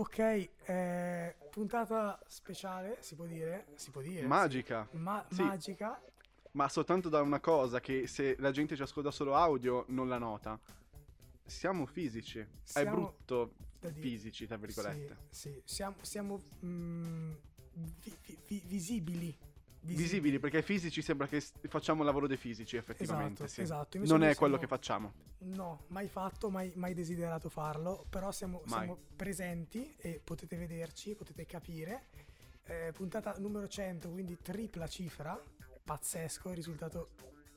Ok, eh, puntata speciale, si può dire? Si può dire? Magica. sì. Ma- Sì. Magica. Ma soltanto da una cosa che se la gente ci ascolta solo audio non la nota. Siamo fisici. È Siamo- brutto da dire. fisici, tra virgolette. Sì, sì. siamo, siamo mm, vi- vi- vi- visibili. Visibili perché fisici sembra che facciamo il lavoro dei fisici effettivamente. Esatto, sì. esatto. Non è quello siamo- che facciamo. No, mai fatto, mai, mai desiderato farlo, però siamo, siamo presenti e potete vederci, potete capire. Eh, puntata numero 100, quindi tripla cifra, pazzesco, risultato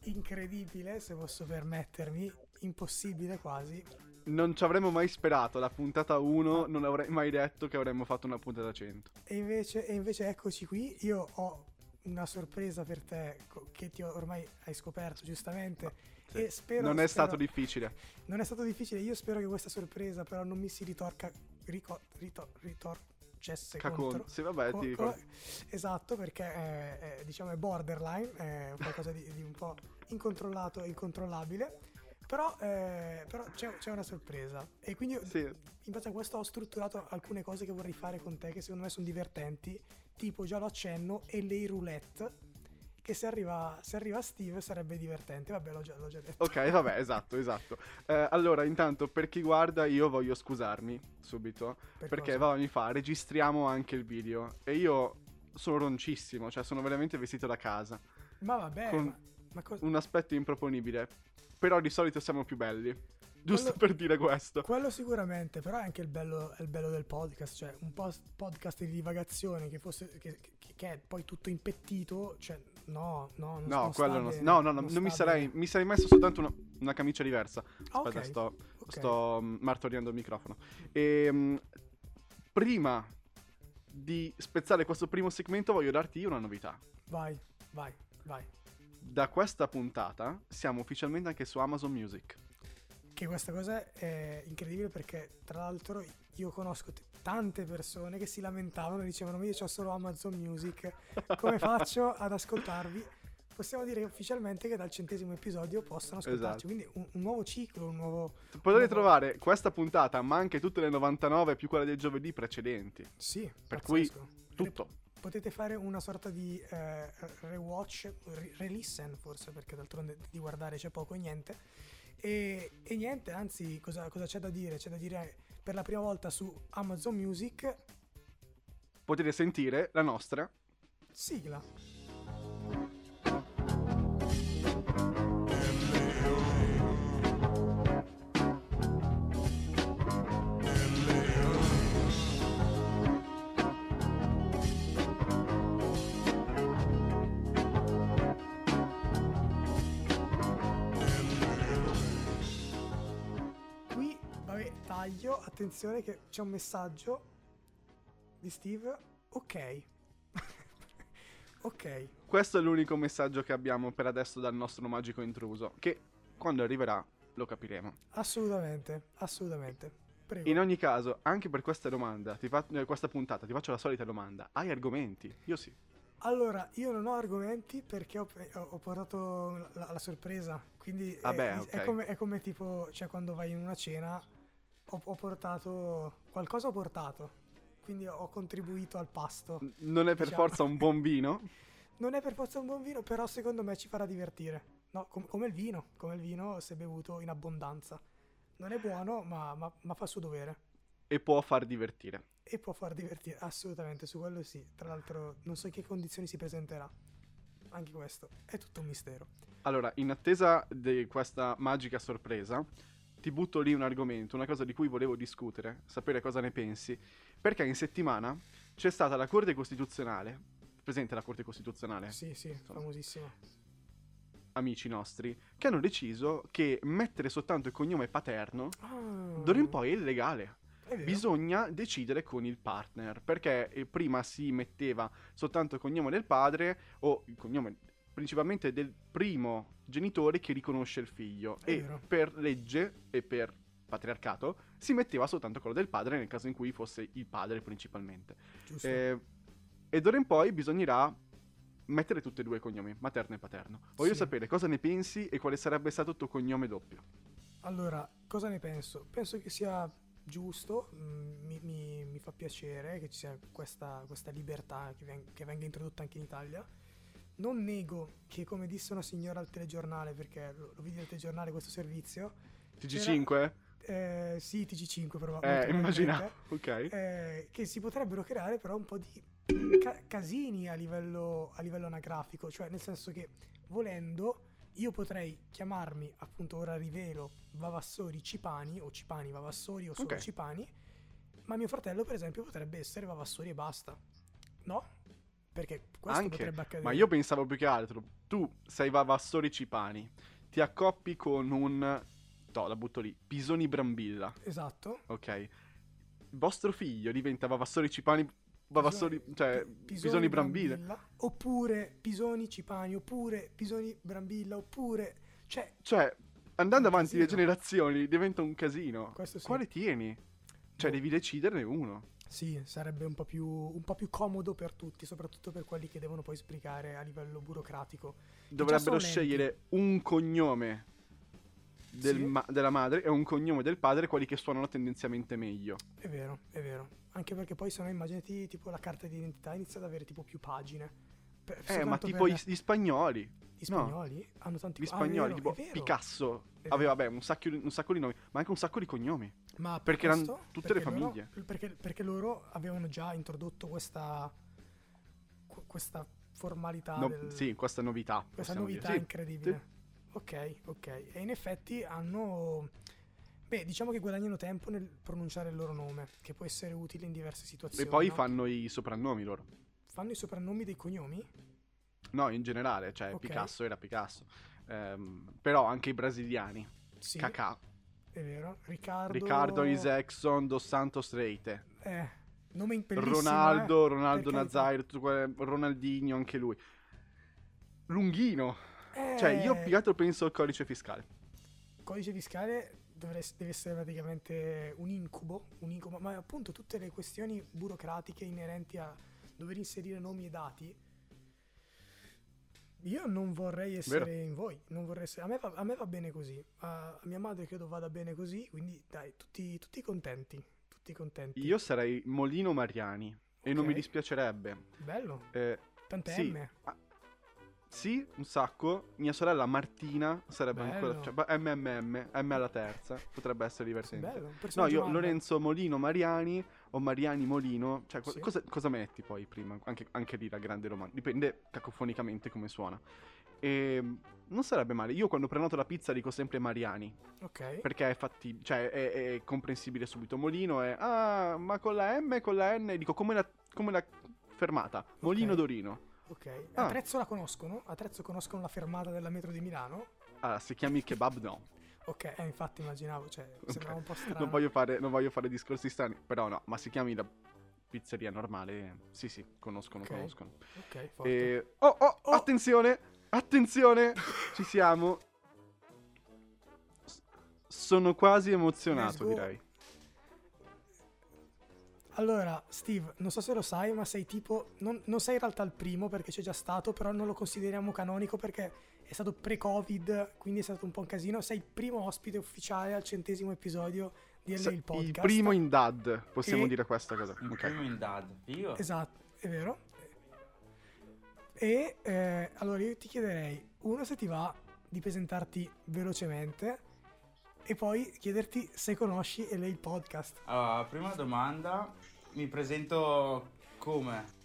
incredibile se posso permettermi, impossibile quasi. Non ci avremmo mai sperato. La puntata 1 non avrei mai detto che avremmo fatto una puntata 100. E invece, e invece eccoci qui, io ho una sorpresa per te che ti ho, ormai hai scoperto giustamente Sì. e spero... non è spero- stato difficile. Non è stato difficile, io spero che questa sorpresa però non mi si ritorca, rico, rito- ritorcesse Cacon. contro. Sì, vabbè, ti ricordo. esatto, perché è, è, diciamo è borderline, è qualcosa di, di un po' incontrollato e incontrollabile. Però, eh, però c'è, c'è una sorpresa. E quindi Sì. in base a questo ho strutturato alcune cose che vorrei fare con te che secondo me sono divertenti. Tipo, già lo accenno, e le roulette. Che se arriva, se arriva Steve sarebbe divertente. Vabbè, l'ho già, l'ho già detto. Ok, vabbè, esatto, esatto. Eh, allora, intanto, per chi guarda, io voglio scusarmi subito. Per perché, cosa? mi fa, registriamo anche il video. E io sono roncissimo, cioè sono veramente vestito da casa. Ma vabbè, con ma, ma co- Un aspetto improponibile. Però di solito siamo più belli. Giusto Quello- per dire questo. quello sicuramente, però è anche il bello, è il bello del podcast, cioè un po' podcast di divagazione che fosse che, che- che è poi tutto impettito, cioè no, no, non, No, non quello non. No, no, no, non, sta mi sarei. Mi sarei messo soltanto una, una camicia diversa. Ah, Aspetta, ok, sto, ok. sto mm, martoriando il microfono. E prima di spezzare questo primo segmento, voglio darti io una novità. Vai, vai, vai. Da questa puntata siamo ufficialmente anche su Amazon Music. Che questa cosa è incredibile perché tra l'altro io conosco t- tante persone che si lamentavano e dicevano io ho solo Amazon Music, come faccio ad ascoltarvi? Possiamo dire ufficialmente che dal centesimo episodio possono ascoltarci, Esatto. quindi un, un nuovo ciclo, un nuovo... Potete nuovo- trovare questa puntata, ma anche tutte le 99 più quella del giovedì precedenti. Sì, Per pazzesco. Tutto. Potete fare una sorta di eh, rewatch, re- re-listen forse, perché d'altronde di guardare c'è poco e niente. E, e niente, anzi, cosa, cosa c'è da dire? C'è da dire per la prima volta su Amazon Music, Potete sentire la nostra. sigla. Attenzione che c'è un messaggio di Steve. Ok. ok. Questo è l'unico messaggio che abbiamo per adesso dal nostro magico intruso. Che quando arriverà lo capiremo. Assolutamente, assolutamente. Prego. In ogni caso, anche per questa domanda, ti fa- eh, questa puntata, ti faccio la solita domanda. Hai argomenti? Io sì. Allora, io non ho argomenti perché ho, ho- ho portato la, la sorpresa. Quindi è- Vabbè, è, ok. come, è come tipo, cioè quando vai in una cena, ho, ho portato, qualcosa ho portato. Quindi ho contribuito al pasto. Non è per Diciamo. forza un buon vino. Non è per forza un buon vino, però secondo me ci farà divertire. No, com- come il vino, come il vino se bevuto in abbondanza. Non è buono, ma, ma- ma fa il suo dovere. E può far divertire. E può far divertire, assolutamente, su quello sì. Tra l'altro non so in che condizioni si presenterà. Anche questo è tutto un mistero. Allora, in attesa di questa magica sorpresa, ti butto lì un argomento, una cosa di cui volevo discutere, sapere cosa ne pensi, perché in settimana c'è stata la Corte Costituzionale, presente la Corte Costituzionale, Sì, sì, famosissimo. amici nostri, che hanno deciso che mettere soltanto il cognome paterno Ah, d'ora in poi è illegale. Bisogna decidere con il partner, perché eh, prima si metteva soltanto il cognome del padre o il cognome principalmente del primo genitore che riconosce il figlio È e vero. per legge e per patriarcato si metteva soltanto quello del padre nel caso in cui fosse il padre principalmente. Giusto. Eh, e d'ora in poi bisognerà mettere tutti e due i cognomi, materno e paterno. Voglio Sì. sapere cosa ne pensi e quale sarebbe stato il tuo cognome doppio. Allora, cosa ne penso? Penso che sia giusto, mm, mi, mi- mi fa piacere che ci sia questa, questa libertà che, ven- che venga introdotta anche in Italia. Non nego che, come disse una signora al telegiornale, perché lo, lo vidi al telegiornale questo servizio, TG5? eh, sì, TG5 però. Eh, immaginavo. Ok. eh, che si potrebbero creare però un po' di ca- casini a livello, a livello anagrafico, cioè nel senso che volendo io potrei chiamarmi, appunto ora rivelo, Vavassori Cipani o Cipani Vavassori o solo Ok. Cipani, ma mio fratello per esempio potrebbe essere Vavassori e basta. No? Perché questo Anche. potrebbe accadere. Ma io pensavo più che altro, tu sei Vavassori Cipani, ti accoppi con un, no, la butto lì, Pisoni Brambilla, Esatto. ok? Vostro figlio diventa Vavassori Cipani, Vavassori, Pisoni- cioè, Pi- Pisoni Brambilla. Oppure Pisoni Cipani, oppure Pisoni Brambilla, oppure... Cioè, Cioè, andando avanti le generazioni diventa un casino. Questo sì. Quale tieni? Cioè, Boh. devi deciderne uno. Sì, sarebbe un po, più, un po' più comodo per tutti, soprattutto per quelli che devono poi sbrigare a livello burocratico. Dovrebbero scegliere un cognome del Sì. ma- della madre e un cognome del padre, quelli che suonano tendenzialmente meglio. È vero, è vero. Anche perché poi se no immaginati tipo la carta di identità inizia ad avere tipo più pagine. Per- Eh, ma tipo per- gli spagnoli. gli no. spagnoli hanno tanti Gli ah, spagnoli, vero, tipo. Picasso, aveva beh, un, sacco di, un sacco di nomi, ma anche un sacco di cognomi. Ma per perché erano questo- tutte le perché loro- famiglie. perché, perché loro avevano già introdotto questa qu- questa formalità No, del- Sì, questa novità. questa novità dire. Sì. incredibile. Ok, ok. E in effetti hanno. Beh, diciamo che guadagnano tempo nel pronunciare il loro nome, che può essere utile in diverse situazioni. E poi no? fanno i soprannomi loro. Fanno i soprannomi dei cognomi? No, in generale, cioè Ok. Picasso era Picasso. Ehm, però anche i brasiliani. Sì, Kaká, è vero. Riccardo. Riccardo Isaacson, Dos Santos Reite. Eh, nome bellissimo, Ronaldo, eh, Ronaldo. Nazaire, Ronaldinho, anche lui. Lunghino. Eh, Cioè, io più che altro penso al codice fiscale. Codice fiscale dovreste- deve essere praticamente un incubo, un incubo, ma appunto tutte le questioni burocratiche inerenti a dover inserire nomi e dati. Io non vorrei essere in voi, non vorrei essere- a, me va, a me va bene così, a, mia madre credo vada bene così, quindi dai, tutti, tutti contenti, tutti contenti. Io sarei Molino Mariani. E non mi dispiacerebbe. Bello, Eh, tante sì. M. ah, sì, un sacco. Mia sorella Martina sarebbe Bello. ancora. Cioè, MMM, M alla terza. Potrebbe essere divertente. Bello, No, io. Lorenzo Molino Mariani o Mariani Molino. Cioè, Sì. cosa, cosa metti poi prima? Anche, anche lì la grande domanda. Dipende cacofonicamente come suona. E non sarebbe male. Io quando prenoto la pizza dico sempre Mariani. Ok, Perché è fattibile, cioè è, è comprensibile subito. Molino è. Ah, ma con la M e con la N. Dico come la, come la fermata. Molino Ok. Dorino. ok. Ah. A Trezzo la conoscono? A Trezzo conoscono la fermata della metro di Milano? Allora, se chiami kebab, no. Ok, eh, infatti immaginavo, cioè, sembrava un po' strano. Non voglio, fare, non voglio fare discorsi strani, però no. Ma se chiami la pizzeria normale, sì, sì, conoscono, Ok. conoscono. Ok, forte. E... Oh, oh, Oh! attenzione! Attenzione! Ci siamo. S- Sono quasi emozionato, direi. Allora, Steve, non so se lo sai, ma sei tipo. Non, non sei in realtà il primo perché c'è già stato, però non lo consideriamo canonico perché è stato pre-Covid, quindi è stato un po' un casino. Sei il primo ospite ufficiale al centesimo episodio di LA il podcast. il primo in dad, possiamo E- dire questa cosa. Il Ok. primo in dad. Io? Esatto, è vero. E eh, allora io ti chiederei, uno, se ti va di presentarti velocemente e poi chiederti se conosci LA il podcast. Allora, prima domanda, mi presento come?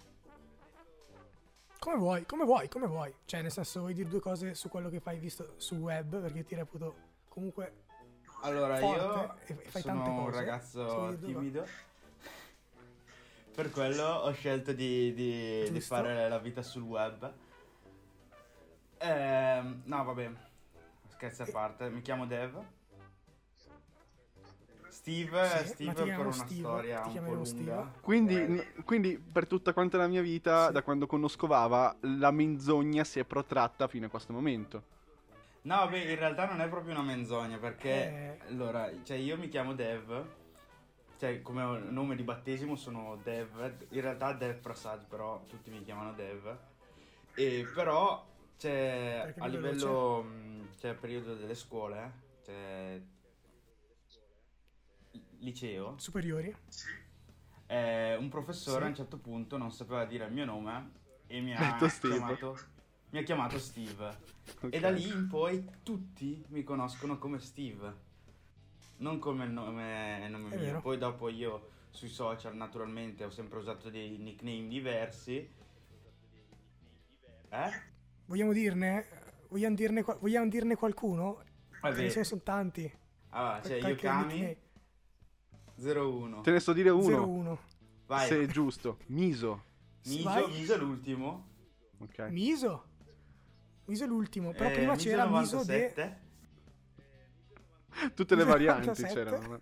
Come vuoi, come vuoi, come vuoi. Cioè, nel senso, vuoi dire due cose su quello che fai visto su web, perché ti reputo comunque Allora, Forte io e- fai sono tante un cose. Se vuoi ragazzo timido. Per quello ho scelto di, di- di fare la vita sul web. Ehm, no, vabbè, scherzi a parte, mi chiamo Dev. Steve, Sì, Steve per una Steve, storia un po' lunga. Quindi, Eh, n- quindi per tutta quanta la mia vita, Sì. da quando conosco Vava, la menzogna si è protratta fino a questo momento. No, beh, in realtà non è proprio una menzogna perché Eh. allora, cioè io mi chiamo Dev, cioè come nome di battesimo sono Dev, in realtà Dev Prasad, però tutti mi chiamano Dev. E però cioè a livello mh, cioè periodo delle scuole, cioè liceo, Superiori? eh, un professore Sì. a un certo punto non sapeva dire il mio nome e mi Ha chiamato, mi ha chiamato Steve. Ok. E da lì in poi tutti mi conoscono come Steve, non come il nome, il nome mio. vero. Poi dopo io sui social naturalmente ho sempre usato dei nickname diversi. Eh? Vogliamo dirne? Vogliamo dirne, vogliamo dirne qualcuno? Vabbè, Ce ne sono tanti. allora, c'è Qualche Yokami nickname. 01. Te ne sto dire uno, 01. Vai, se è giusto. Miso. Miso, vai. Miso è l'ultimo. Ok. Miso. Miso è l'ultimo. Però Eh, prima Miso c'era Miso de... 97. Tutte le varianti 97. c'erano.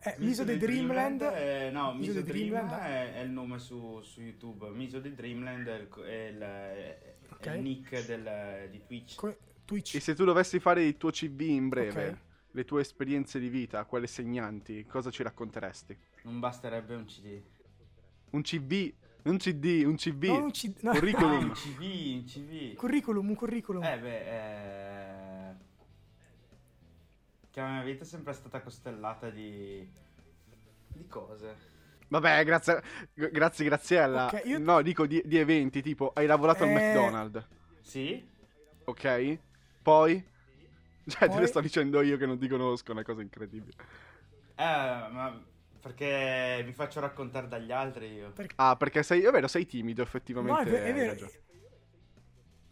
Eh, Miso de Dreamland. eh, no, Miso de Dreamland Dreamland. è, è il nome su, su YouTube. Miso di Dreamland è il, è il- è Ok. il nick del- di Twitch. Co- Twitch. E se tu dovessi fare il tuo CV in breve, Ok. Le tue esperienze di vita, quelle segnanti, cosa ci racconteresti? Non basterebbe un CD. Un CV, un CD, un CV. No, un C- no. Curriculum. un CV, un CV. curriculum, un curriculum. Eh beh, eh... Che la mia vita è sempre stata costellata di... di cose. Vabbè, grazie, grazie Graziella. Ok, io- No, dico di, di eventi, tipo hai lavorato al Eh. McDonald's, Sì? ok? Poi? Cioè, te Poi? le sto dicendo io che non ti conosco, è una cosa incredibile. Eh, ma perché mi faccio raccontare dagli altri io. Perché- Ah, perché sei, è vero, sei timido, No, effettivamente. è, ve- è hai vero. ragione.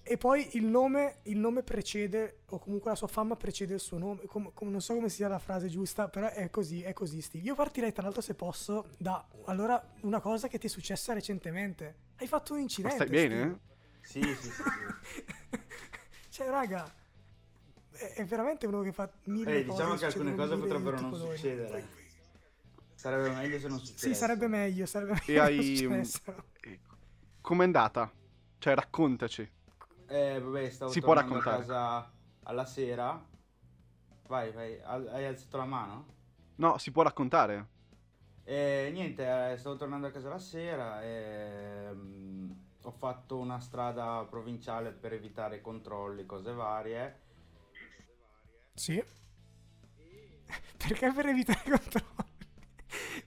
E poi il nome, il nome precede, o comunque la sua fama precede il suo nome. Com- com- non so come sia la frase giusta, però è così, è così, Steve. Io partirei, tra l'altro, se posso, da allora una cosa che ti è successa recentemente. Hai fatto un Ma incidente. stai bene? Steve. Sì, sì, sì. sì. Cioè, raga, è, veramente uno che fa mille Eh, cose. diciamo che alcune cose potrebbero non colori. succedere. Sarebbe meglio se non succedesse. Sì, sarebbe meglio, sarebbe meglio E hai-. Com'è andata? Cioè, raccontaci. Eh, vabbè, stavo Si può tornando a casa alla sera. Vai, vai, hai alzato la mano? No, si può raccontare. E niente, eh, stavo tornando a casa la sera e mm, ho fatto una strada provinciale per evitare controlli, cose varie. Sì. Perché per evitare i controlli?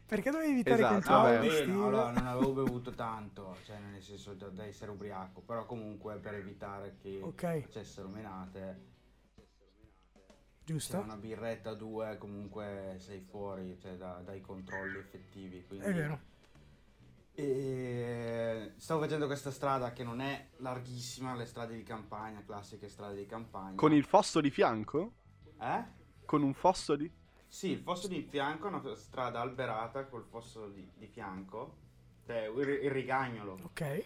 Perché dovevi evitare Esatto, i controlli? vabbè. no, allora non avevo bevuto tanto, cioè nel senso da, da essere ubriaco, però comunque per evitare che Ok, facessero menate, se giusto. una birretta o due comunque sei fuori cioè, da- dai controlli effettivi. Quindi... È vero. E stavo facendo questa strada che non è larghissima, le strade di campagna, classiche strade di campagna. Con il fosso di fianco? Eh? Con un fosso di... Sì, il fosso di fianco è una strada alberata col fosso di, di fianco, cioè il, il rigagnolo. Ok.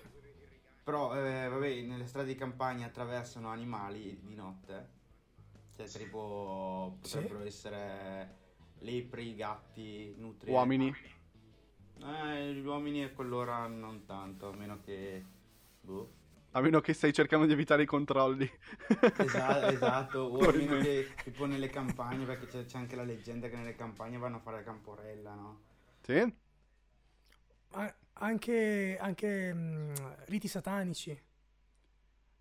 Però, eh, vabbè, nelle strade di campagna attraversano animali di notte, cioè tipo Sì. potrebbero essere lepri, gatti, nutrie. Uomini? Eh, gli uomini a quell'ora non tanto, a meno che... Boh. A meno che stai cercando di evitare i controlli. Esatto, esatto. o almeno che tipo nelle campagne, perché c'è, c'è anche la leggenda che nelle campagne vanno a fare la camporella, no? Sì? A- anche anche mm, riti satanici.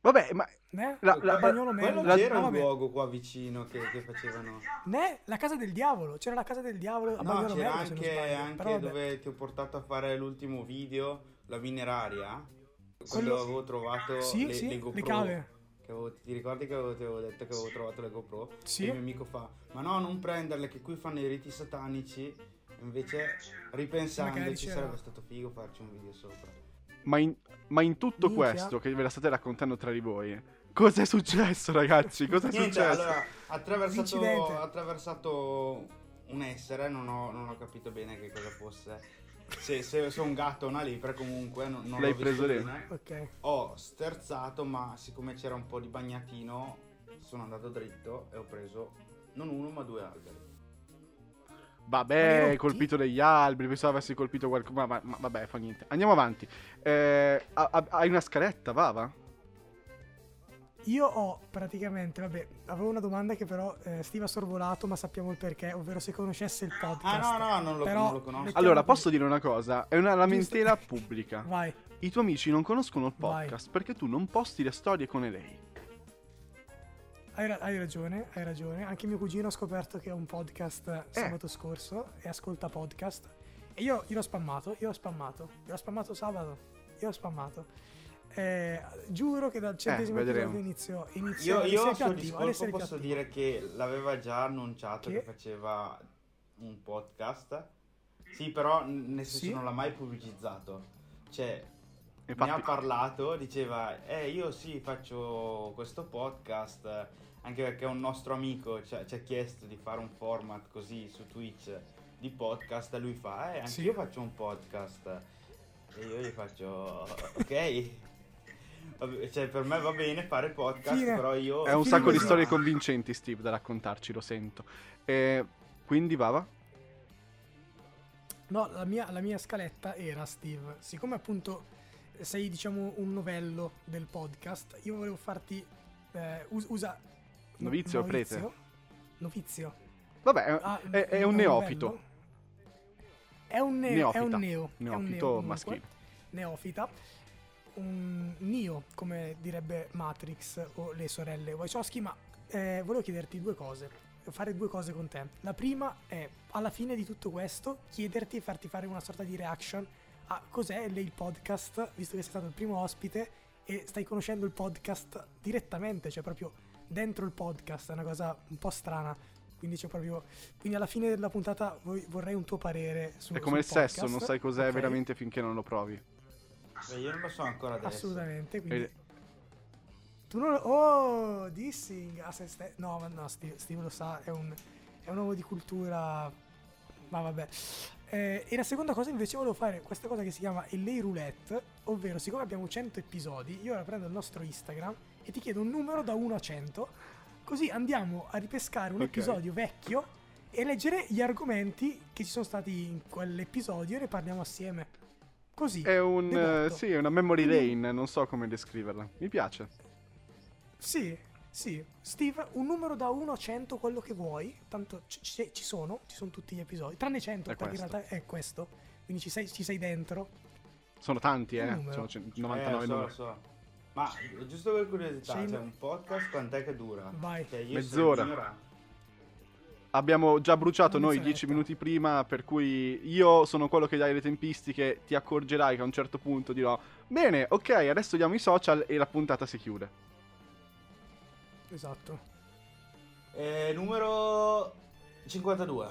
Vabbè, ma... Né? La- la- Bagnolo Quello Mello. la- c'era un vabbè. luogo qua vicino che, che facevano... Né? La casa del diavolo. C'era la casa del diavolo a No, Bagnolo c'era non anche, sbaglio. anche dove ti ho portato a fare l'ultimo video, la mineraria. Quello- Quando avevo trovato Sì, le, sì, le le GoPro. cave. Che avevo- ti ricordi che avevo, ti avevo detto che avevo trovato le GoPro? Sì. E il mio amico fa, ma no, non prenderle, che qui fanno i riti satanici. Invece, ripensandoci, Magari c'era- sarebbe stato figo farci un video sopra. Ma in, ma in tutto Minchia. questo che ve la state raccontando tra di voi, cos'è successo, ragazzi? Cos'è Niente, successo? allora, attraversato, attraversato un essere, non ho, non ho capito bene che cosa fosse. Se, se, se un gatto o una lepre, comunque, non, non L'hai preso bene. Ok. Ho sterzato, ma siccome c'era un po' di bagnatino, sono andato dritto e ho preso non uno, ma due alberi. Vabbè, hai colpito degli alberi, pensavo avessi colpito qualcuno. Ma, ma- ma vabbè, fa niente. Andiamo avanti. Eh, ha- ha- hai una scaletta, Vava? Io ho praticamente, vabbè, avevo una domanda che però eh, Steve ha sorvolato, ma sappiamo il perché, ovvero se conoscesse il podcast. Ah, no, no, non lo, Però- non lo conosco. Allora, qui. posso dire una cosa? È una lamentela pubblica. Vai. I tuoi amici non conoscono il Vai. podcast perché tu non posti le storie con lei. hai, ra- hai ragione, hai ragione. Anche mio cugino ha scoperto che ha un podcast Eh. sabato scorso e ascolta podcast. E io, io l'ho spammato, io l'ho spammato. Io l'ho spammato sabato, io l'ho spammato. Eh, giuro che dal centesimo vedremo. episodio inizio, inizio Io, io essere più posso attivo. dire che l'aveva già annunciato che, Che? faceva un podcast. Sì, però nel senso Sì? non l'ha mai pubblicizzato. Cioè, ne Infatti, ha parlato, diceva, eh io sì faccio questo podcast, eh, anche perché un nostro amico ci ha, ci ha chiesto di fare un format così su Twitch di podcast e lui fa, eh anche Sì. io faccio un podcast. E io gli faccio, ok. Cioè, per me va bene fare podcast, Fine. però io... è un Fine sacco di storie convincenti, Steve, da raccontarci, lo sento. E quindi, Vava? No, la mia, la mia scaletta era, Steve, siccome appunto sei diciamo un novello del podcast, io volevo farti... eh, us- usa... no- Novizio o prete? novizio? Novizio. Vabbè, è, Ah, è- è un novello? neofito. È un, neo, è Neofita. un neo. è un Neofito neo maschile. Neofita. Un Nio, come direbbe Matrix o le sorelle Wachowski, ma eh, volevo chiederti due cose. Fare due cose con te. La prima è, alla fine di tutto questo, chiederti e farti fare una sorta di reaction a cos'è il podcast, visto che sei stato il primo ospite e stai conoscendo il podcast direttamente, cioè proprio dentro il podcast, è una cosa un po' strana. Quindi c'è proprio. Quindi alla fine della puntata vorrei un tuo parere su È come il sul sesso, podcast. non sai cos'è Ok? veramente finché non lo provi. Beh, io non lo so ancora adesso. Assolutamente. Quindi tu non lo- Oh, dissing a se ste- No, ma no, Steve, Steve lo sa, è un, è un uomo di cultura. Ma vabbè. Eh, e la seconda cosa invece volevo fare questa cosa che si chiama il lei roulette, ovvero siccome abbiamo 100 episodi, io ora prendo il nostro Instagram e ti chiedo un numero da 1 a 100, così andiamo a ripescare un Ok. episodio vecchio e leggere gli argomenti che ci sono stati in quell'episodio e ne parliamo assieme. Così. È un... eh, botto. sì, è una memory lane, non so come descriverla. Mi piace. Sì, sì. Steve, un numero da 1 a 100, quello che vuoi. Tanto ci, ci- ci sono, ci sono tutti gli episodi. Tranne 100, È perché in questo. realtà è questo. Quindi ci sei, ci sei dentro. Sono tanti, eh. Sono Eh, 99 lo so, so. Ma giusto per curiosità, Sì, cioè un podcast quant'è che dura? Vai. Cioè, io Mezz'ora. Abbiamo già bruciato Una noi mezz'oretta. 10 minuti prima, per cui io sono quello che dai le tempistiche, ti accorgerai che a un certo punto dirò Bene, ok, adesso diamo i social e la puntata si chiude. Esatto. Eh, numero 52.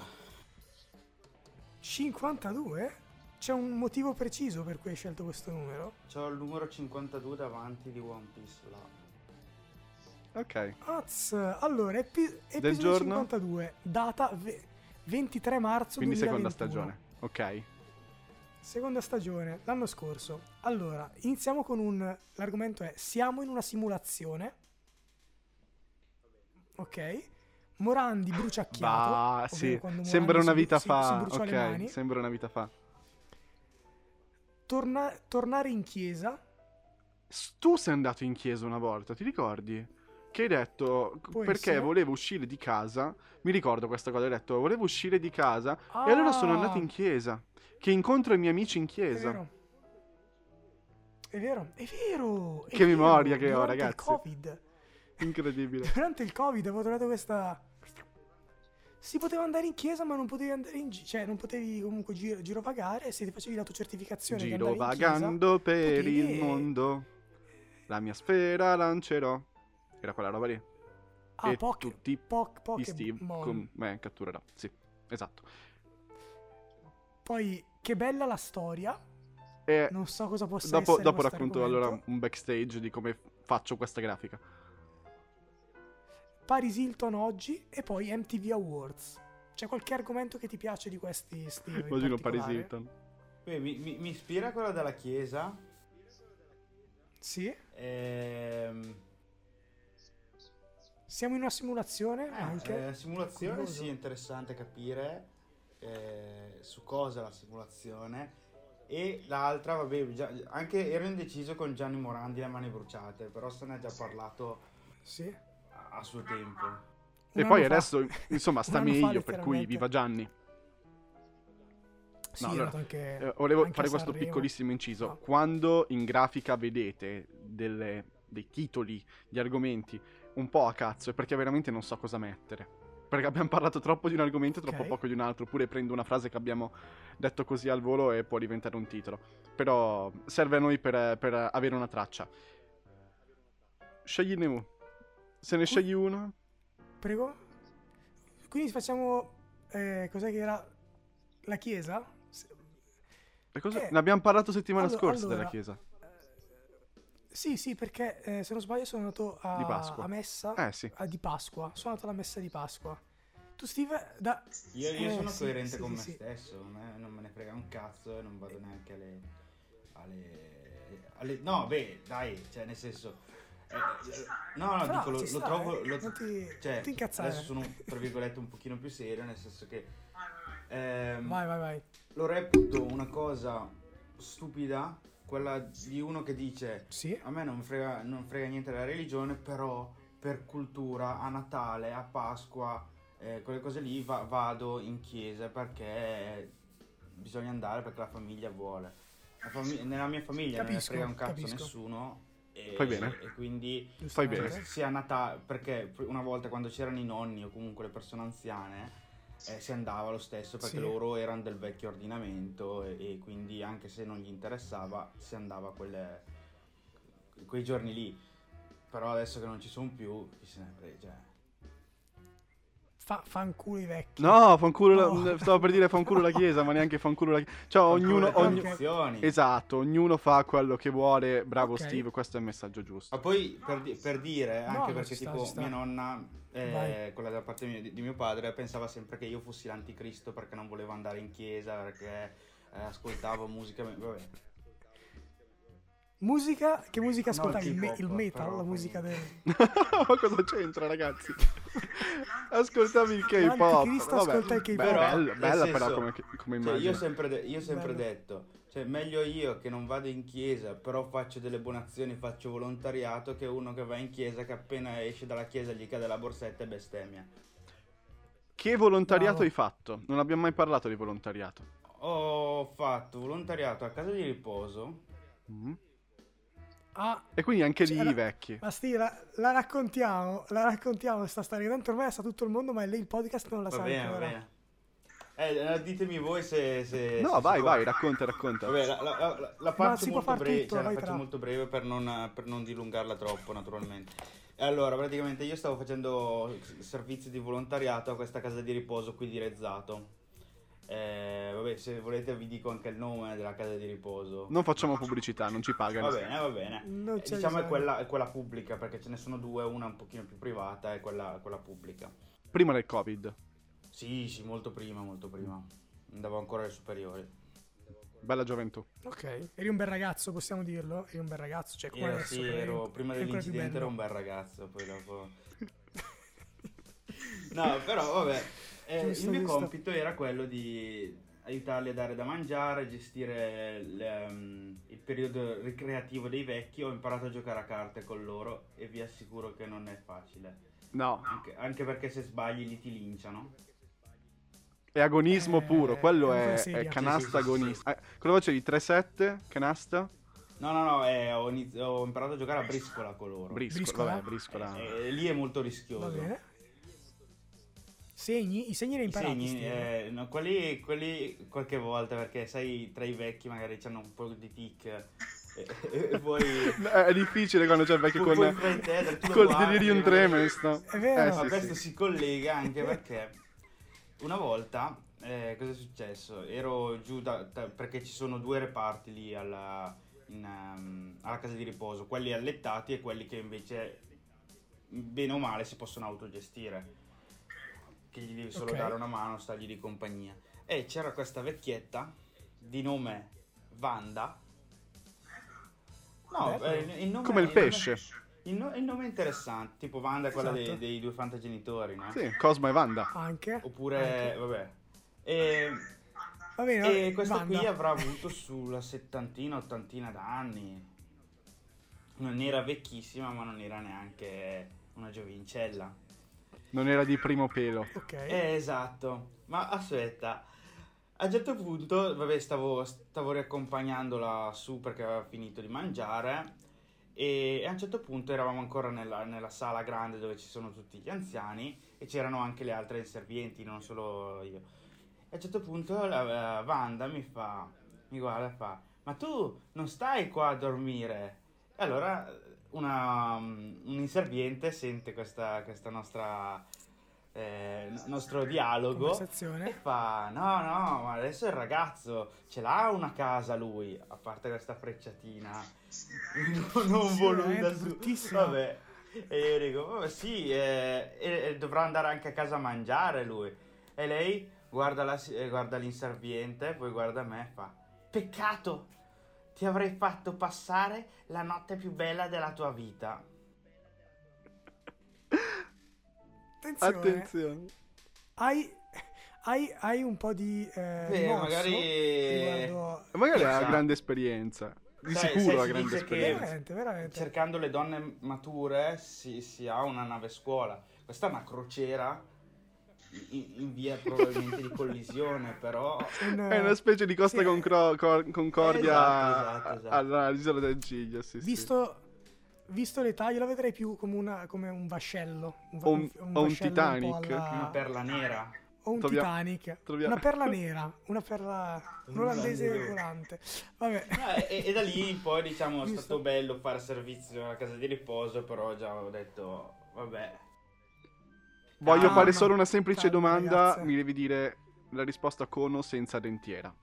52? C'è un motivo preciso per cui hai scelto questo numero? C'ho il numero 52 davanti di One Piece là. Ok. Az, allora, epi- episodio giorno? 52, data ve- 23 marzo Quindi seconda 2021. stagione. Ok. Seconda stagione, l'anno scorso. Allora, iniziamo con un... L'argomento è siamo in una simulazione. Ok. Morandi bruciacchiato. Bah, ovvero sì. Sembra una vita si- fa. si mani. ok, sembra una vita fa. Torna- tornare in chiesa. Tu sei andato in chiesa una volta, ti ricordi? Che hai detto Può perché essere. volevo uscire di casa. Mi ricordo questa cosa, hai detto volevo uscire di casa e allora sono andato in chiesa. Che incontro i miei amici in Ah, È chiesa. vero. È vero, è vero. è Che vero. memoria che ho, Durante ragazzi. Il COVID. Incredibile. Durante il Covid avevo trovato questa. Si poteva andare in chiesa, ma non potevi andare in giro. Cioè, non potevi comunque giro, girovagare. Se ti facevi la tua certificazione che andavi in chiesa, Girovagando per potevi- il mondo. La mia sfera lancerò. Era quella roba lì. Ah, e Poc- tutti Poc- i Pokémon. Steve con me catturerò. Sì, esatto. Poi, che bella la storia. E Non so cosa possa dopo, essere. dopo racconto argomento. allora un backstage di come faccio questa grafica. Paris Hilton oggi e poi MTV Awards. C'è qualche argomento che ti piace di questi Steve? in Immagino Paris? Hilton. Beh, mi, mi- mi ispira quella della chiesa. Sì. Ehm, Siamo in una simulazione anche. eh, simulazione, Curioso. sì, è interessante capire eh, su cosa la simulazione. E l'altra, vabbè, già- anche ero indeciso con Gianni Morandi le mani bruciate, però se ne è già parlato Sì. a, a suo tempo. Un E poi fa. adesso, insomma, sta meglio, per cui viva Gianni. Sì, No, allora, anche, Eh, volevo anche fare questo Sanremo. piccolissimo inciso. No. Quando in grafica vedete delle- dei titoli, gli argomenti, un po' a cazzo e perché veramente non so cosa mettere. Perché abbiamo parlato troppo di un argomento e troppo Ok. poco di un altro. Oppure prendo una frase che abbiamo detto così al volo e può diventare un titolo. Però serve a noi per, per avere una traccia. Scegliene uno. Se ne scegli uno, Prego. Quindi facciamo... eh, cos'è che era? La chiesa? Se- le cose- Eh, ne abbiamo parlato settimana allo- scorsa allora, della chiesa. Sì, sì, perché eh, se non sbaglio sono andato a, a messa Eh sì. ah, di Pasqua. Sono andato alla messa di Pasqua. Tu, Steve, da... Io, io Eh, sono sì, coerente sì, con sì, me sì. stesso, a non me ne frega un cazzo e non vado neanche alle... alle, alle- no, beh, dai, cioè nel senso... eh, no, no, Però dico, lo, lo trovo... eh, lo- non ti- cioè, non ti incazzare. adesso sono, tra virgolette, un pochino più serio, nel senso che... ehm, Vai, vai, vai. lo reputo una cosa stupida, quella di uno che dice Sì. a me non frega, non frega niente della religione, però per cultura a Natale, a Pasqua, eh, quelle cose lì va- vado in chiesa perché bisogna andare perché la famiglia vuole. La fami- nella mia famiglia non ne Capisco, frega un cazzo capisco. nessuno. E, Fai bene. E quindi Fai bene. sia Natale, perché una volta quando c'erano i nonni o comunque le persone anziane, eh, si andava lo stesso perché Sì. loro erano del vecchio ordinamento e, e quindi anche se non gli interessava si andava quelle, quei giorni lì. Però adesso che non ci sono più, chi se ne frega. Fa, fanculo i vecchi. No, fanculo la- No. stavo per dire fanculo la chiesa, ma neanche fanculo la chiesa. Cioè, ognuno, ogni-. Esatto, ognuno fa quello che vuole. Bravo Ok. Steve, questo è il messaggio giusto. Ma poi per, di- per dire, No, anche ma perché sta, tipo mia nonna, eh, quella da parte mia- di, di mio padre, pensava sempre che io fossi l'anticristo perché non volevo andare in chiesa, perché eh, ascoltavo musica. Vabbè. Musica? Che musica No, ascoltavi? il il, me- il metal? però la musica del... ma cosa c'entra, ragazzi? Ascoltavi il K-pop. Vabbè, ascolta il K-pop. Bella, Però, bella, senso, però come, come Cioè, immagine. io ho sempre, de- io sempre Bello. detto, cioè, meglio io che non vado in chiesa, però faccio delle buone azioni, faccio volontariato, che uno che va in chiesa, che appena esce dalla chiesa gli cade la borsetta e bestemmia. Che volontariato Bravo. hai fatto? Non abbiamo mai parlato di volontariato. Ho fatto volontariato a casa di riposo. Mhm. Ah, E quindi anche lì C'era- i vecchi. ma Steve, la, la raccontiamo, la raccontiamo sta storia. Tanto ormai sa tutto il mondo, ma lei il podcast non la Va sa bene, va ancora. bene. Eh, ditemi voi se... se No, se vai, vai, racconta, racconta. Vabbè, la, la- la- la faccio molto far breve, tutto, cioè, la faccio molto breve per non, per non dilungarla troppo, naturalmente. E allora, praticamente io stavo facendo s- servizi di volontariato a questa casa di riposo qui di Rezzato. Eh, vabbè, se volete vi dico anche il nome della casa di riposo. Non facciamo pubblicità, non ci pagano. Va bene, va bene. Eh, diciamo è quella, è quella pubblica, perché ce ne sono due, una un pochino più privata e quella, quella pubblica. Prima del Covid. Sì, sì, molto prima, molto prima. Andavo ancora alle superiori. Bella gioventù. Ok, eri un bel ragazzo, possiamo dirlo? Eri un bel ragazzo, cioè come adesso. sì, ero, prima dell'incidente ero un bel ragazzo, poi dopo... no, però vabbè, eh, Giusto, il mio giusto. compito era quello di aiutarli a dare da mangiare, gestire le, um, il periodo ricreativo dei vecchi. Ho imparato a giocare a carte con loro e vi assicuro che non è facile. No, Anche, anche perché se sbagli li ti linciano. è agonismo Eh, puro. Quello è è, canasta Sì, sì, agonista. Eh, cosa facevi? 3-7? Canasta? No, no, no, eh, ho, iniz- ho imparato a giocare a briscola con loro. Briscola. Briscola? Vabbè, briscola. Eh, lì è molto rischioso. Va bene. Segni? I segni li hai I imparati, segni, eh, no, quelli, quelli qualche volta perché sai tra i vecchi magari hanno un po' di tic e, e- e poi Eh, È difficile quando c'è il vecchio con, tu lo col guardi, delirium e- tremens. no? È vero. Eh, ma sì, questo sì. si collega anche perché una volta eh, cosa è successo? Ero giù da, da- perché ci sono due reparti lì alla, in, ehm, alla casa di riposo, quelli allettati e quelli che invece bene o male si possono autogestire. Che gli devi solo Ok. dare una mano, stargli di compagnia. E c'era questa vecchietta di nome Vanda. No, Bello. eh, il nome, Come il nome- pesce. il, no- il nome è interessante, tipo Vanda è quella Esatto. dei, dei due fantagenitori, no? Sì, Cosmo e Wanda. Anche. Oppure, Anche. vabbè. E, Va bene, e questa Wanda. qui avrà avuto sulla settantina, ottantina d'anni. Non era vecchissima, ma non era neanche una giovincella. Non era di primo pelo. Ok. Eh, esatto. Ma aspetta. A un certo punto, vabbè, stavo, stavo riaccompagnandola su perché aveva finito di mangiare. E a un certo punto eravamo ancora nella, nella sala grande dove ci sono tutti gli anziani e c'erano anche le altre inservienti, non solo io. E a un certo punto la, la Wanda mi fa, mi guarda e fa, ma tu non stai qua a dormire? E allora una, un inserviente sente questa, questa nostra eh, nostro dialogo e fa no no ma adesso il ragazzo ce l'ha una casa lui a parte questa frecciatina. Non, voluta su. vabbè. E io dico vabbè sì eh, e, e dovrà andare anche a casa a mangiare lui. E lei guarda, la, eh, guarda l'inserviente poi guarda me e fa peccato ti avrei fatto passare la notte più bella della tua vita Attenzione. Attenzione. Hai, hai, hai un po' di eh, Beh, magari riguardo- Magari ha Chissà. grande esperienza. Di Sai- sicuro sai, ha grande esperienza. Veramente, veramente. cercando le donne mature si, si ha una nave scuola. Questa è una crociera in, in via probabilmente di collisione, però Un, È una specie di Costa sì, Concro- Cor- Concordia Esatto, esatto, esatto. all'isola del Giglio. Sì, sì. visto, visto l'età, io la vedrei più come, una, come un vascello. va- O un- o un vascello Titanic. alla- una perla nera. O un Troviamo- Titanic. troviamo- Una perla nera. Una perla... Un olandese volante. Vabbè. Ah, e, e da lì in poi diciamo è stato bello fare servizio alla casa di riposo, però già ho detto vabbè. Voglio Calma, fare solo una semplice calma, domanda. ragazze. Mi devi dire la risposta con o senza dentiera.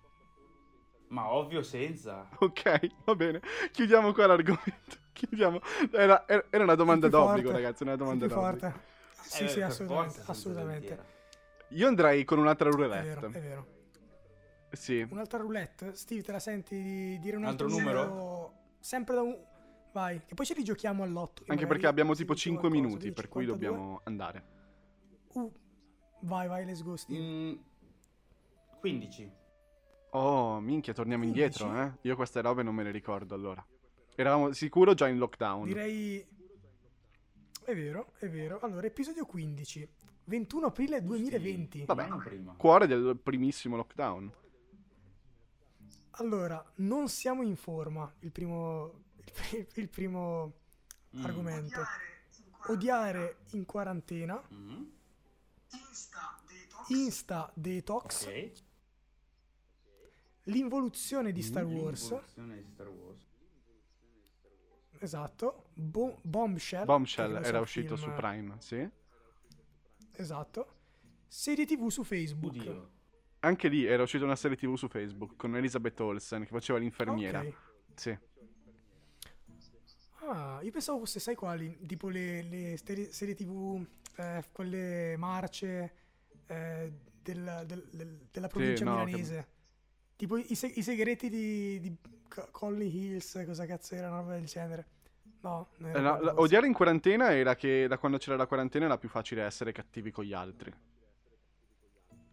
Ma ovvio senza. Ok, va bene. Chiudiamo qua l'argomento. Chiudiamo. Era, era- una domanda d'obbligo, forte. ragazzi. Una domanda più d'obbligo. forte. Sì, Eh, sì, assolutamente. assolutamente. Io andrei con un'altra È vero, roulette. è vero. Sì. Un'altra roulette? Steve, te la senti di dire un Un altro, altro numero? Sempre da un... Vai, che poi ce li giochiamo all'otto. che Anche perché abbiamo tipo dice 5 qualcosa, minuti, per cui 52? dobbiamo andare. Uh, vai, vai, let's go, Steve. Mm, 15. Oh, minchia, torniamo 15? indietro, eh? Io queste robe non me le ricordo allora. Eravamo sicuro già in lockdown. Direi... È vero, è vero. Allora, episodio 15. 21 aprile 2020. Vabbè. Un anno prima. Cuore del primissimo lockdown. Allora, non siamo in forma. Il primo, il, pri- il primo Mm. argomento. Odiare in quarantena. Mm. Insta detox. Ok. L'involuzione di Star Wars. L'involuzione di Star Wars. Esatto. Bo- Bombshell. Bombshell era uscito film- su Prime, sì. Esatto. Serie TV su Facebook. Oddio. Anche lì era uscita una serie TV su Facebook con Elizabeth Olsen che faceva l'infermiera. Ok. Sì. Ah, io pensavo fosse, sai quali? Tipo le, le serie, serie TV, eh, quelle marce eh, del- del- del- della provincia no, milanese. Tipo i, se- i segreti di, di Co- Colly Hills, cosa cazzo era, una roba del genere. No, Eh, la- forse. odiare in quarantena era che da quando c'era la quarantena era più facile essere cattivi con gli altri. Io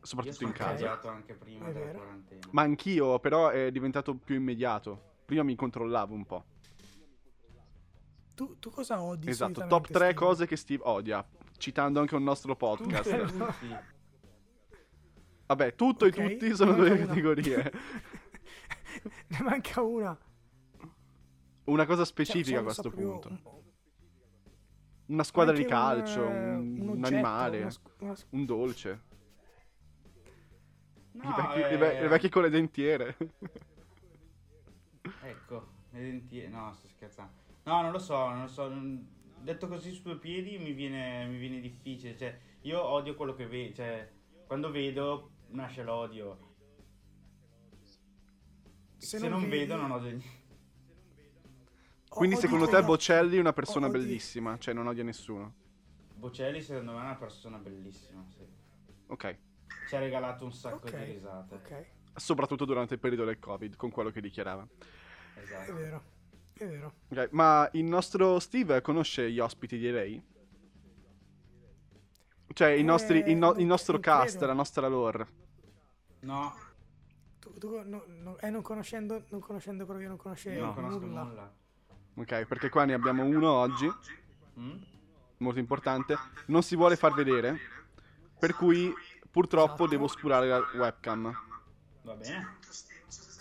Soprattutto sono in casa. anche prima della quarantena. Ma anch'io, però è diventato più immediato. Prima mi controllavo un po'. Tu, tu cosa odi? Esatto, top solitamente, 3 Steve? cose che Steve odia. Citando anche un nostro podcast. tutti. Vabbè, tutto Ok, e tutti sono due una. categorie. ne manca una. Una cosa Cioè, specifica a so- questo punto. un- Una squadra anche di calcio, un, un, un oggetto, animale, una sc- una sc- un dolce. No, I, vecchi, eh, i ve- i vecchi con le dentiere. Ecco, le dentiere. No, sto scherzando. No, non lo so, non lo so. non- Detto così su due piedi mi viene, mi viene difficile. Cioè, io odio quello che vedo. Cioè, quando vedo nasce l'odio. Se, non, vedi- vedo non odio niente. Quindi secondo te Bocelli è una persona bellissima, cioè non odia nessuno. Bocelli secondo me è una persona bellissima, sì. Ok. Ci ha regalato un sacco Ok, di risate. Ok, Soprattutto durante il periodo del Covid, con quello che dichiarava. è Esatto. vero. È vero. Ok, Ma il nostro Steve conosce gli ospiti di lei? Cioè il, Eh, nostri- il no- non- il nostro cast, credo. la nostra lore. No, Tu, tu no, no, eh, non conoscendo, non conoscendo proprio, non conoscevo conosco nulla. nulla. Ok, perché qua ne abbiamo uno oggi, Mm? molto importante. Non si vuole far vedere, per cui purtroppo Esatto. devo oscurare la webcam. Va bene?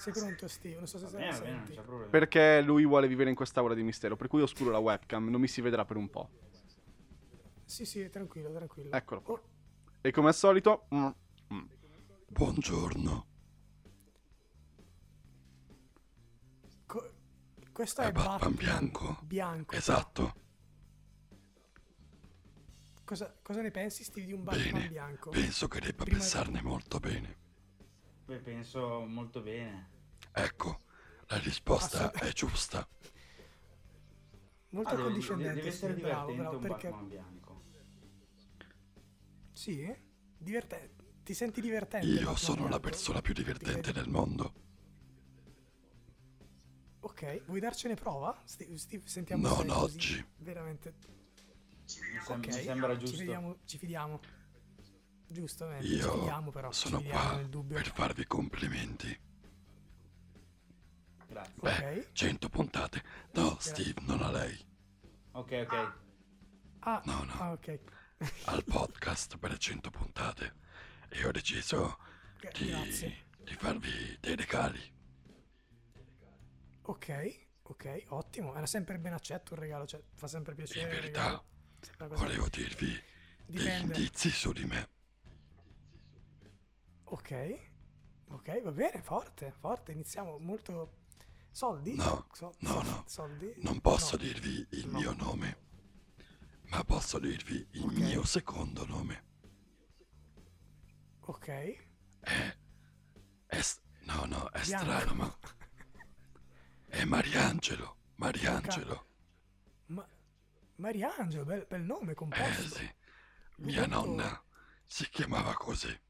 Sei pronto, Steve? Non so se sei senti. Perché lui vuole vivere in quest'aura di mistero, per cui oscuro la webcam, non mi si vedrà per un po'. Sì, sì, tranquillo, tranquillo. Eccolo qua. Oh, E come al solito... mm, mm. Buongiorno, co- questo è è Batman Batman bianco. bianco. Esatto, Cosa, cosa ne pensi, Steve, di un Batman bene. bianco? Penso che debba Prima- pensarne molto bene. Beh, penso molto bene. Ecco, la risposta è giusta. Molto deve, condiscendente. deve essere bravo, divertente bravo, un perché... Batman bianco. Sì? Divertente. Ti senti divertente? Io sono la persona più divertente Ti- del mondo. Ok, vuoi darcene prova? Steve, Steve, sentiamo Non è così oggi. Veramente. Mi, sem- Ok, mi sembra Ci giusto. fidiamo. Ci fidiamo. Giustamente, ci Io fidiamo però. ci sono fidiamo qua nel dubbio. per farvi complimenti. Grazie. Beh, Ok. 100 puntate. No, Steve, non a lei. Ok, ok. Ah, No, no. ah, ok. Al podcast per 100 puntate. E ho deciso Gra- di, Grazie. di farvi dei regali. Ok, ok, ottimo. Era sempre ben accetto un regalo, cioè fa sempre piacere. In il verità, regalo. Cosa- Volevo dirvi degli Dipende. indizi su di me. Ok, ok, va bene, forte, forte. Iniziamo molto. Soldi? No, So- no, no. Soldi? Non posso No. dirvi il No. mio nome, ma posso dirvi il mio secondo nome. Ok. È, è s- no, no, è Bianco. strano, ma è Mariangelo. Mariangelo. Ma... Mariangelo, bel, bel nome Eh composto. sì, mia Molto- nonna si chiamava così.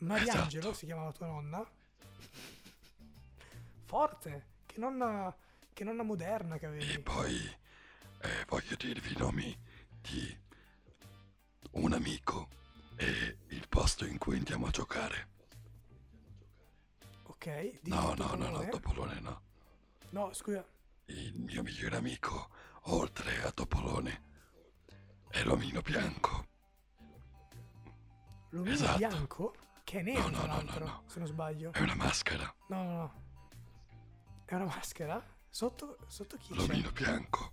Mariangelo esatto. si chiamava tua nonna? Forte, che nonna, che nonna moderna che E avevi. poi eh, voglio dirvi i nomi di un amico e il posto in cui andiamo a giocare. Ok, No, no, no, no, Topolone? No. No, scusa, Il mio migliore amico, oltre a Topolone, è l'omino bianco. l'omino Esatto. bianco? Che è nero, No, no, no, no, no. se non sbaglio. È una maschera, No, no, no. È una maschera? Sotto, sotto chi c'è? l'omino bianco.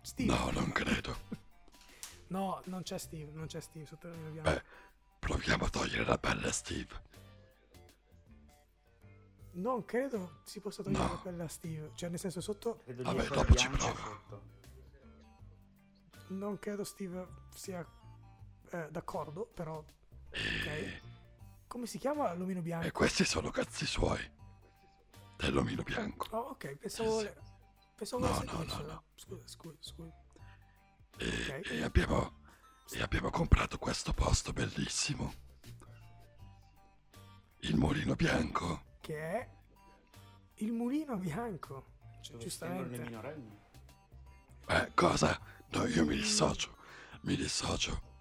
Steve? No, non credo. No, non c'è Steve, non c'è Steve sotto l'omino bianco. Beh, proviamo a togliere la pelle a Steve. Non credo si possa togliere No. quella a Steve. Cioè, nel senso, sotto... Credo Vabbè, dopo ci bianco provo. sotto. Non credo Steve sia eh, d'accordo, però... E, Come si chiama l'omino bianco? e questi sono cazzi suoi. Dell'omino bianco. Oh, ok, pensavo... Sì, le- Pensavo No, no, no, no. Scusa, scusa, scusa. E, Ok. e abbiamo, e abbiamo comprato questo posto bellissimo. Il mulino bianco. Che è il mulino bianco. Cioè, giustamente. minorenni. Eh, cosa? No, io mi dissocio. Mi dissocio.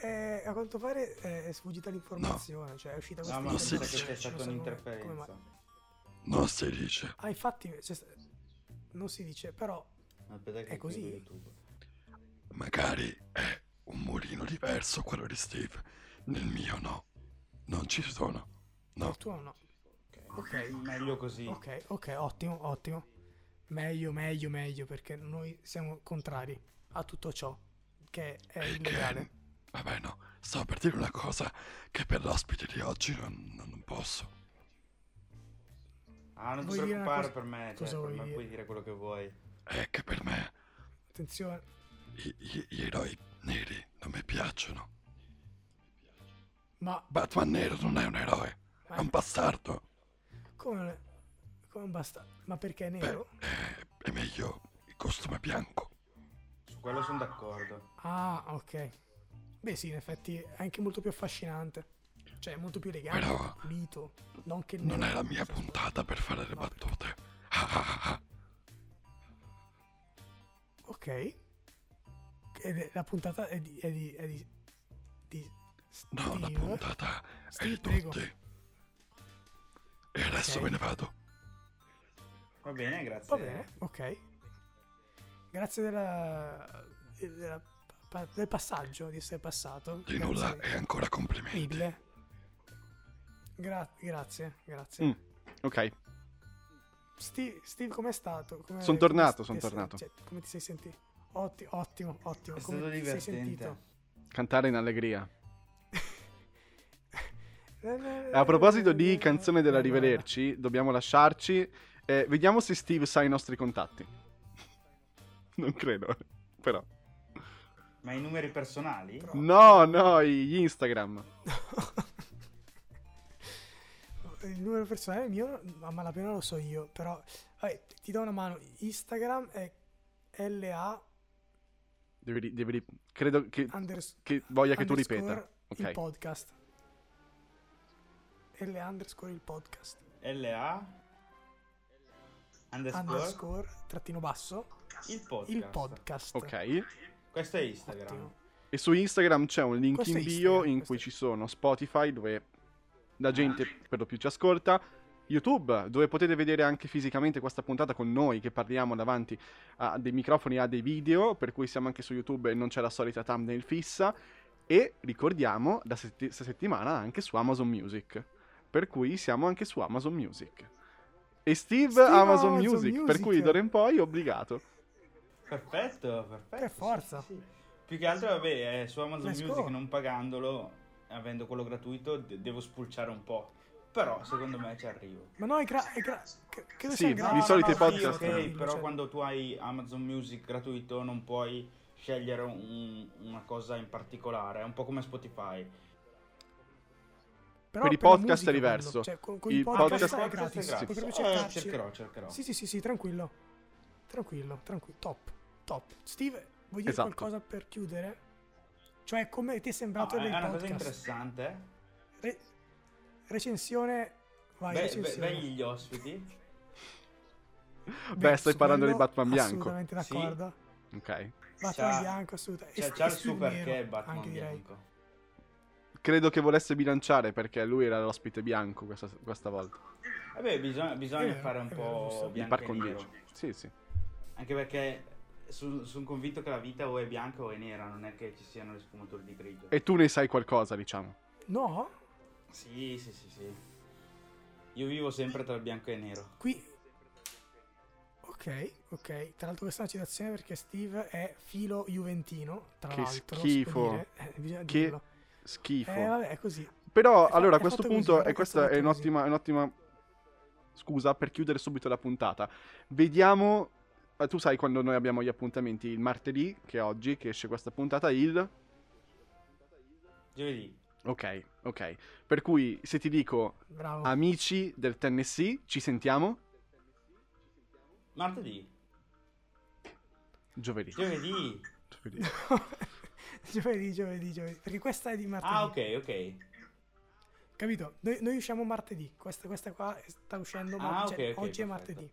Eh, a quanto pare eh, è sfuggita l'informazione. Cioè, è uscita questa No, ma non che c'è dice. stata un'interferenza. Non si dice. Ah, infatti, sta- non si dice, però Aspetta che È così? Magari è un mulino diverso quello di Steve. Nel mio no. Non ci sono. No. il tuo no. Ok. Meglio così. Ok, ok, ottimo, ottimo. Meglio, meglio, meglio, perché noi siamo contrari a tutto ciò che è illegale. Vabbè no, sto per dire una cosa che per l'ospite di oggi non, non- posso. Ah, non ti Vuoi preoccupare cosa- per me, cioè, per me dire? puoi dire quello che vuoi. È che per me Attenzione. i- gli eroi neri non mi piacciono. Ma Batman nero non è un eroe, è un bastardo. come, come basta? Ma perché è Beh, nero? è, è meglio il costume bianco. Su quello sono d'accordo. Ah, ok. Beh, sì, in effetti è anche molto più affascinante. Cioè, è molto più elegante, Però- pulito. Non che Non è la mia puntata per fare le battute. Ah, ah, ah. Ok. È- la puntata è di. È di, è di, di No, la Steve. puntata è Steve, di prego. tutti. E adesso Ok. me ne vado. Va bene, grazie. Va bene, ok. Grazie della, della pa- del passaggio, di essere passato. Di nulla Grazie e ancora complimenti. mille. Gra- grazie, grazie. Mm. Ok, Steve, Steve com'è stato? Come- Son come tornato, ti son sei- tornato. cioè, come ti sei sentito? Otti- ottimo, ottimo. È come stato ti sei divertente. sentito? cantare in allegria. A proposito di canzone della Rivederci, dobbiamo lasciarci. Eh, vediamo se Steve sa i nostri contatti. Non credo, però. Ma i numeri personali? No, no, gli Instagram. Il numero personale mio, a malapena lo so io, però vabbè, ti do una mano. Instagram è LA Devi, devi credo che, unders- che voglia che tu ripeta. il Ok. podcast. LA underscore il podcast. LA underscore Underscore trattino basso il podcast. il podcast. Ok. Questo è Instagram. Ottimo. E su Instagram c'è un link Questo in bio Instagram, in cui ci sono Spotify, dove la gente per lo più ci ascolta. YouTube, dove potete vedere anche fisicamente questa puntata con noi che parliamo davanti a dei microfoni e a dei video, per cui siamo anche su YouTube e non c'è la solita thumbnail fissa. E ricordiamo, da questa settimana anche su Amazon Music, per cui siamo anche su Amazon Music. E Steve, Steve Amazon, Amazon Music, per Music. cui d'ora in poi obbligato. Perfetto, perfetto. Per forza. sì, sì. Più che altro, vabbè, eh, su Amazon Let's Music go. non pagandolo, avendo quello gratuito, de- devo spulciare un po'. Però secondo me ci arrivo. Ma no, è, gra- è gra- c- credo Sì, sia di solito i sì, podcast- ok, Tranquillo, però cioè, quando tu hai Amazon Music gratuito non puoi scegliere un- una cosa in particolare, è un po' come Spotify. però per i podcast musica è diverso. Cioè, con, con i podcast, podcast- è gratis. è gratis. Proprio Eh, cercherò, cercherò. Sì, sì, sì, sì, tranquillo. Tranquillo, tranquillo. Top, top. Steve, vuoi dire Esatto. qualcosa per chiudere? Cioè, come ti è No, sembrato è una cosa podcast? interessante. Re- recensione... Vai, Be- be- recensione. begli gli ospiti. Beh, stai su parlando di Batman bianco. Assolutamente Sì. d'accordo. Ok. Batman C'ha- bianco, assolutamente. C'è, E- c'ha il perché nero, Batman anche direi. bianco. Credo che volesse bilanciare perché lui era l'ospite bianco questa, questa volta. Vabbè, bisogna, bisogna È vero, fare un è po' bianco par condicio. nero. Sì, sì. Anche perché sono convinto che la vita o è bianca o è nera, non è che ci siano le sfumature di grigio. E tu ne sai qualcosa, diciamo. No? Sì, sì, sì, sì. Io vivo sempre tra il bianco e il nero. Qui... Ok, ok. Tra l'altro questa è una citazione perché Steve è filo juventino, tra Che l'altro. schifo. dire. Eh, Che dirlo. Schifo. Eh, vabbè, è così. Però, è allora, a è questo punto, così, e che questa è è fatto un'ottima, un'ottima scusa per chiudere subito la puntata. Vediamo, tu sai quando noi abbiamo gli appuntamenti, il martedì, che è oggi, che esce questa puntata, il... Giovedì. Ok, ok. Per cui, se ti dico, Bravo. amici del Tennessee, ci sentiamo Martedì. giovedì. Giovedì. Giovedì. giovedì, giovedì, giovedì. Perché questa è di martedì. Ah, ok, ok. Capito? Noi, noi usciamo martedì. Questa, questa qua sta uscendo Ah, mar- cioè, ok, ok, oggi è perfetto. martedì.